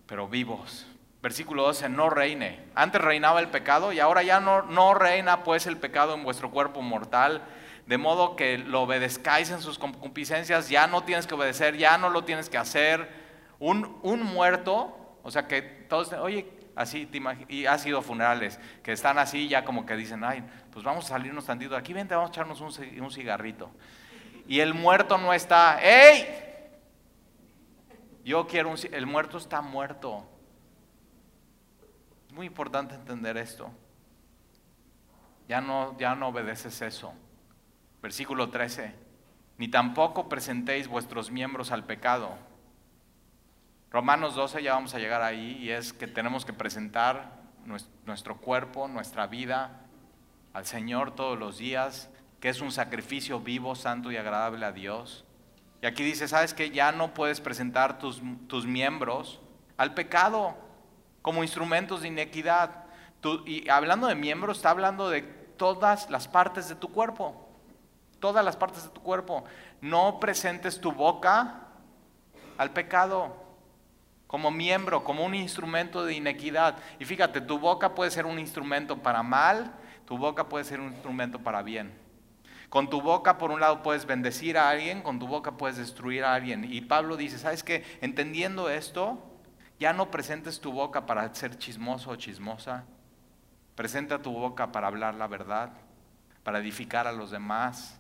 pero vivos. Versículo 12, no reine. Antes reinaba el pecado y ahora ya no, no reina pues el pecado en vuestro cuerpo mortal de modo que lo obedezcáis en sus concupiscencias, ya no tienes que obedecer, ya no lo tienes que hacer. Un, un muerto, o sea que todos, oye, así, te y ha sido funerales, que están así ya como que dicen, ay, pues vamos a salirnos tantito, aquí vente, vamos a echarnos un, un cigarrito. Y el muerto no está, ¡ey! Yo quiero un, el muerto está muerto. Es muy importante entender esto. Ya no, ya no obedeces eso. Versículo 13. Ni tampoco presentéis vuestros miembros al pecado. Romanos 12, ya vamos a llegar ahí, y es que tenemos que presentar nuestro cuerpo, nuestra vida al Señor todos los días, que es un sacrificio vivo, santo y agradable a Dios. Y aquí dice, ¿sabes que Ya no puedes presentar tus, tus miembros al pecado como instrumentos de inequidad. y hablando de miembros, está hablando de todas las partes de tu cuerpo todas las partes de tu cuerpo. No presentes tu boca al pecado como miembro, como un instrumento de inequidad. Y fíjate, tu boca puede ser un instrumento para mal, tu boca puede ser un instrumento para bien. Con tu boca, por un lado, puedes bendecir a alguien, con tu boca puedes destruir a alguien. Y Pablo dice, ¿sabes qué? Entendiendo esto, ya no presentes tu boca para ser chismoso o chismosa. Presenta tu boca para hablar la verdad, para edificar a los demás,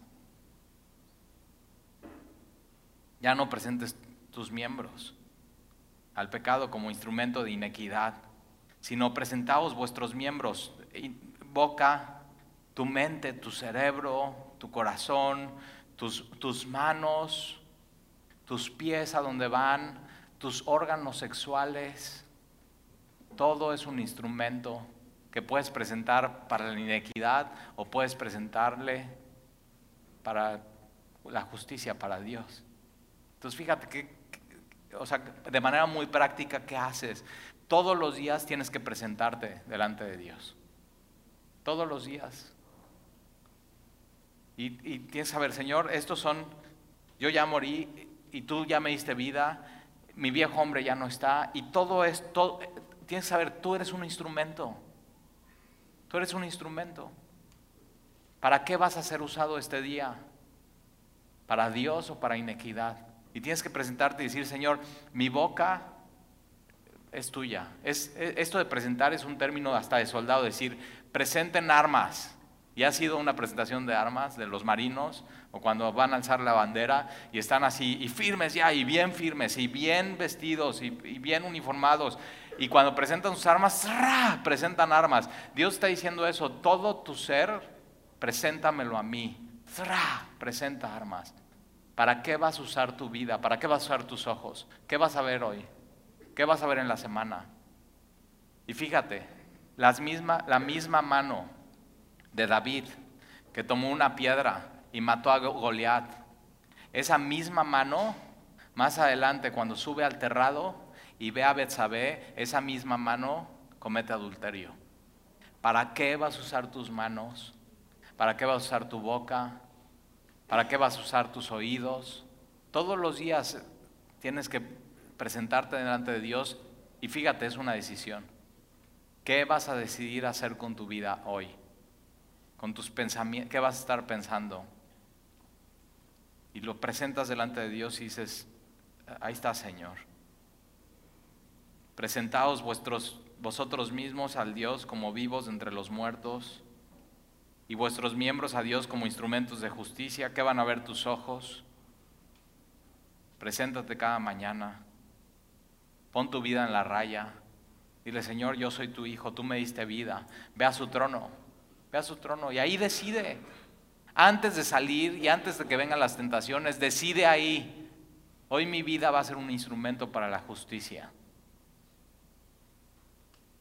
Ya no presentes tus miembros al pecado como instrumento de inequidad, sino presentaos vuestros miembros, boca, tu mente, tu cerebro, tu corazón, tus, tus manos, tus pies a donde van, tus órganos sexuales. Todo es un instrumento que puedes presentar para la inequidad o puedes presentarle para la justicia, para Dios. Entonces fíjate que, o sea, de manera muy práctica, ¿qué haces? Todos los días tienes que presentarte delante de Dios. Todos los días. Y, tienes que saber, Señor, estos son, yo ya morí y tú ya me diste vida, mi viejo hombre ya no está, y todo esto, tienes que saber, tú eres un instrumento. Tú eres un instrumento. ¿Para qué vas a ser usado este día? ¿Para Dios o para inequidad? Y tienes que presentarte y decir, Señor, mi boca es tuya. Es, esto de presentar es un término hasta de soldado, decir, presenten armas. Y ha sido una presentación de armas de los marinos, o cuando van a alzar la bandera y están así, y firmes ya, y bien firmes, y bien vestidos, y, bien uniformados. Y cuando presentan sus armas, presentan armas. Dios está diciendo eso, todo tu ser, preséntamelo a mí. presenta armas. ¿Para qué vas a usar tu vida? ¿Para qué vas a usar tus ojos? ¿Qué vas a ver hoy? ¿Qué vas a ver en la semana? Y fíjate, la misma mano de David que tomó una piedra y mató a Goliat, esa misma mano, más adelante cuando sube al terrado y ve a Betsabé, esa misma mano comete adulterio. ¿Para qué vas a usar tus manos? ¿Para qué vas a usar tu boca? ¿Para qué vas a usar tus oídos? Todos los días tienes que presentarte delante de Dios y fíjate, es una decisión. ¿Qué vas a decidir hacer con tu vida hoy? Con tus pensamientos, ¿qué vas a estar pensando? Y lo presentas delante de Dios y dices, ahí está Señor. Presentaos vuestros, vosotros mismos al Dios como vivos entre los muertos y vuestros miembros a Dios como instrumentos de justicia. ¿Qué van a ver tus ojos? Preséntate cada mañana. Pon tu vida en la raya. Dile, Señor, yo soy tu hijo, tú me diste vida. Ve a su trono, ve a su trono y ahí decide. Antes de salir y antes de que vengan las tentaciones, decide ahí. Hoy mi vida va a ser un instrumento para la justicia.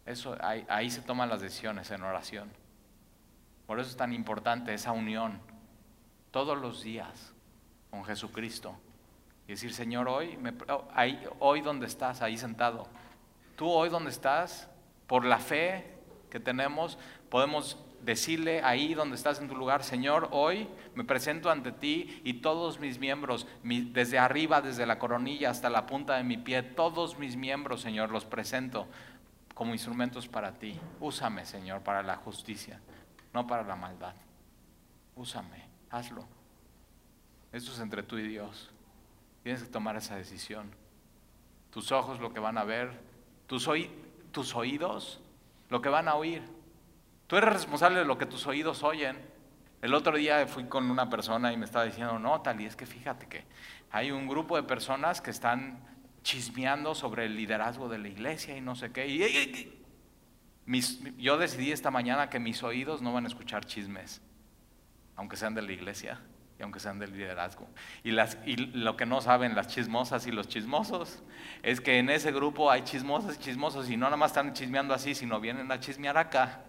Eso, ahí, se toman las decisiones en oración. Por eso es tan importante esa unión todos los días con Jesucristo. Y decir, Señor, hoy, oh, hoy donde estás, ahí sentado, tú hoy donde estás, por la fe que tenemos, podemos decirle ahí donde estás en tu lugar, Señor, hoy me presento ante ti y todos mis miembros, desde arriba, desde la coronilla hasta la punta de mi pie, todos mis miembros, Señor, los presento como instrumentos para ti. Úsame, Señor, para la justicia, no para la maldad. Úsame, hazlo. Esto es entre tú y Dios. Tienes que tomar esa decisión. Tus ojos lo que van a ver, tus, tus oídos lo que van a oír. Tú eres responsable de lo que tus oídos oyen. El otro día fui con una persona y me estaba diciendo, no, Tali, es que fíjate que hay un grupo de personas que están chismeando sobre el liderazgo de la iglesia y no sé qué. Y, yo decidí esta mañana que mis oídos no van a escuchar chismes, aunque sean de la iglesia y aunque sean del liderazgo. Y, las, y lo que no saben las chismosas y los chismosos es que en ese grupo hay chismosas y chismosos y no nada más están chismeando así, sino vienen a chismear acá.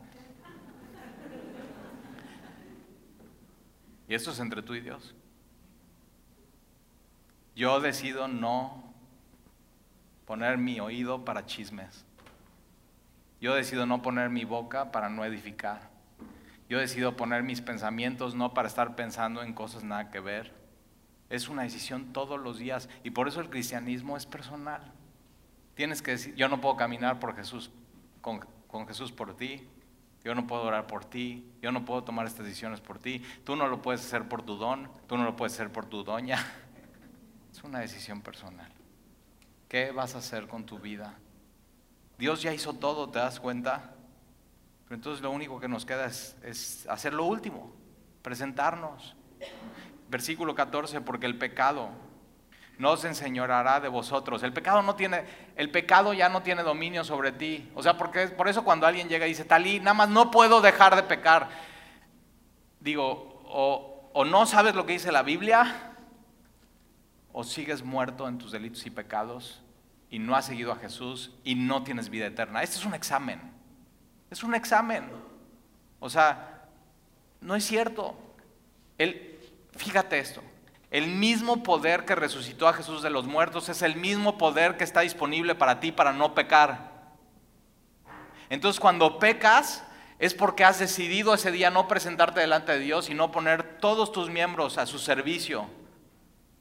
Y esto es entre tú y Dios. Yo decido no poner mi oído para chismes. Yo decido no poner mi boca para no edificar. Yo decido poner mis pensamientos no para estar pensando en cosas nada que ver. Es una decisión todos los días y por eso el cristianismo es personal. Tienes que decir, yo no puedo caminar por Jesús, con, con Jesús por ti. Yo no puedo orar por ti, yo no puedo tomar estas decisiones por ti, tú no lo puedes hacer por tu don, tú no lo puedes hacer por tu doña. Es una decisión personal. ¿Qué vas a hacer con tu vida? Dios ya hizo todo, ¿te das cuenta? Pero entonces lo único que nos queda es, hacer lo último, presentarnos. Versículo 14, porque el pecado no se enseñorará de vosotros. El pecado no tiene, el pecado ya no tiene dominio sobre ti. O sea, porque por eso cuando alguien llega y dice, Talí, nada más no puedo dejar de pecar. Digo, o, o no sabes lo que dice la Biblia, o sigues muerto en tus delitos y pecados y no has seguido a Jesús y no tienes vida eterna. Este es un examen. Es un examen. O sea, no es cierto. El, fíjate esto. El mismo poder que resucitó a Jesús de los muertos es el mismo poder que está disponible para ti para no pecar. Entonces cuando pecas es porque has decidido ese día no presentarte delante de Dios y no poner todos tus miembros a su servicio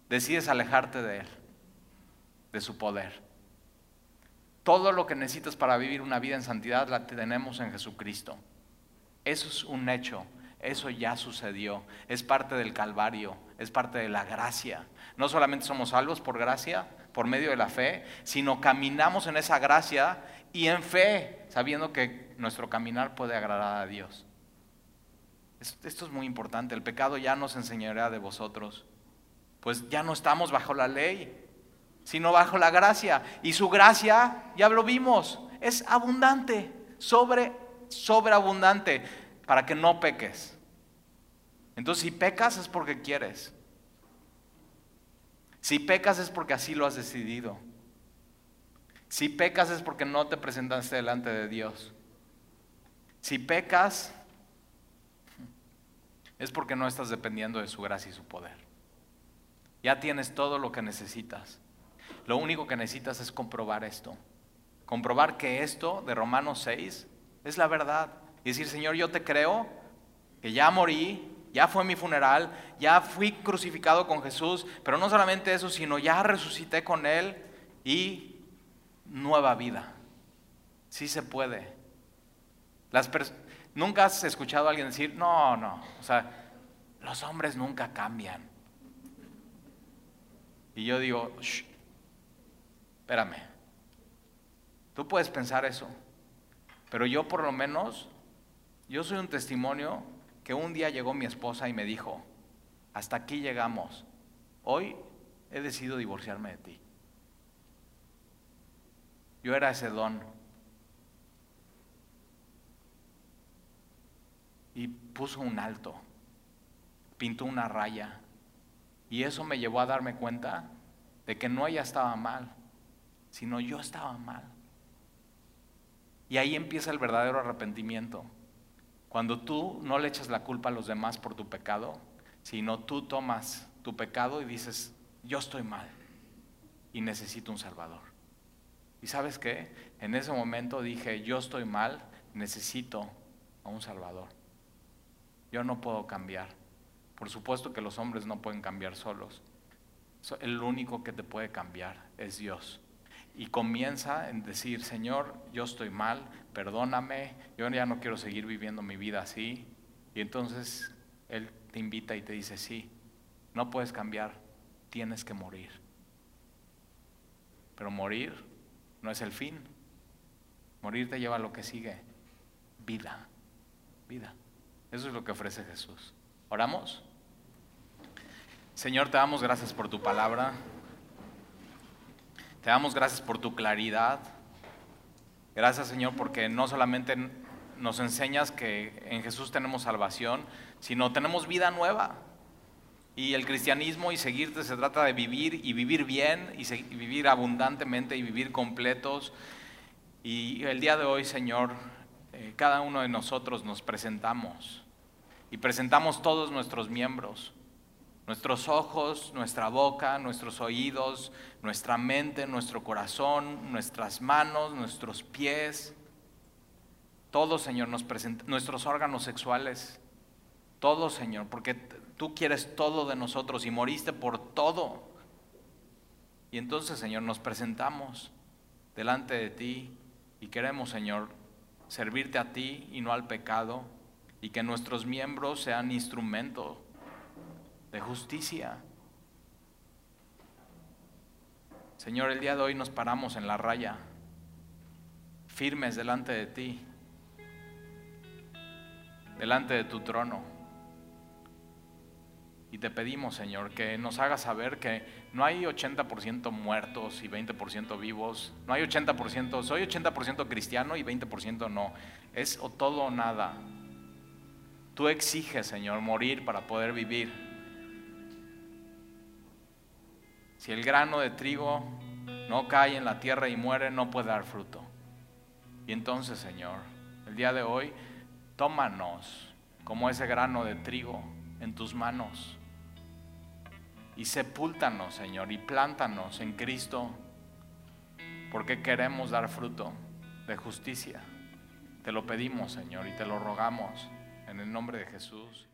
decides alejarte de Él, de su poder. Todo lo que necesitas para vivir una vida en santidad la tenemos en Jesucristo. Eso es un hecho, eso ya sucedió, es parte del Calvario, es parte de la gracia. No solamente somos salvos por gracia, por medio de la fe, sino caminamos en esa gracia y en fe, sabiendo que nuestro caminar puede agradar a Dios. Esto es muy importante, el pecado ya nos enseñará de vosotros pues ya no estamos bajo la ley, sino bajo la gracia. Y su gracia, ya lo vimos, es abundante, sobre, sobreabundante, para que no peques. Entonces, si pecas es porque quieres. Si pecas es porque así lo has decidido. Si pecas es porque no te presentaste delante de Dios. Si pecas es porque no estás dependiendo de su gracia y su poder. Ya tienes todo lo que necesitas. Lo único que necesitas es comprobar esto. Comprobar que esto de Romanos 6 es la verdad. Y decir, Señor, yo te creo que ya morí, ya fue mi funeral, ya fui crucificado con Jesús, pero no solamente eso, sino ya resucité con Él y nueva vida. Sí se puede. Nunca has escuchado a alguien decir, no, no, o sea, los hombres nunca cambian. Y yo digo, espérame, tú puedes pensar eso, pero yo por lo menos, yo soy un testimonio que un día llegó mi esposa y me dijo, hasta aquí llegamos, hoy he decidido divorciarme de ti. Yo era ese don. Y puso un alto, pintó una raya y eso me llevó a darme cuenta de que no ella estaba mal, sino yo estaba mal. Y ahí empieza el verdadero arrepentimiento. Cuando tú no le echas la culpa a los demás por tu pecado, sino tú tomas tu pecado y dices, yo estoy mal, y necesito un Salvador. ¿Y sabes qué? En ese momento dije, yo estoy mal, necesito a un Salvador. Yo no puedo cambiar. Por supuesto que los hombres no pueden cambiar solos. El único que te puede cambiar es Dios. Y comienza en decir, Señor, yo estoy mal, perdóname, yo ya no quiero seguir viviendo mi vida así. Y entonces Él te invita y te dice, sí, no puedes cambiar, tienes que morir. Pero morir no es el fin. Morir te lleva a lo que sigue, vida, vida. Eso es lo que ofrece Jesús. ¿Oramos? Señor, te damos gracias por tu palabra. Te damos gracias por tu claridad. Gracias, Señor, porque no solamente nos enseñas que en Jesús tenemos salvación, sino tenemos vida nueva. Y el cristianismo y seguirte se trata de vivir y vivir bien y, vivir abundantemente y vivir completos. Y el día de hoy, Señor, eh, cada uno de nosotros nos presentamos y presentamos todos nuestros miembros, nuestros ojos, nuestra boca, nuestros oídos, nuestra mente, nuestro corazón, nuestras manos, nuestros pies, todo, Señor, nos presenta, nuestros órganos sexuales, todo, Señor, porque tú quieres todo de nosotros y moriste por todo. Y entonces, Señor, nos presentamos delante de ti y queremos, Señor, servirte a ti y no al pecado y que nuestros miembros sean instrumento de justicia. Señor, el día de hoy nos paramos en la raya, firmes delante de ti, delante de tu trono. Y te pedimos, Señor, que nos hagas saber que no hay 80% muertos y 20% vivos. No hay 80%, soy 80% cristiano y 20% no. Es o todo o nada. Tú exiges, Señor, morir para poder vivir. Si el grano de trigo no cae en la tierra y muere, no puede dar fruto. Y entonces, Señor, el día de hoy, tómanos como ese grano de trigo en tus manos y sepúltanos, Señor, y plántanos en Cristo, porque queremos dar fruto de justicia. Te lo pedimos, Señor, y te lo rogamos. En el nombre de Jesús.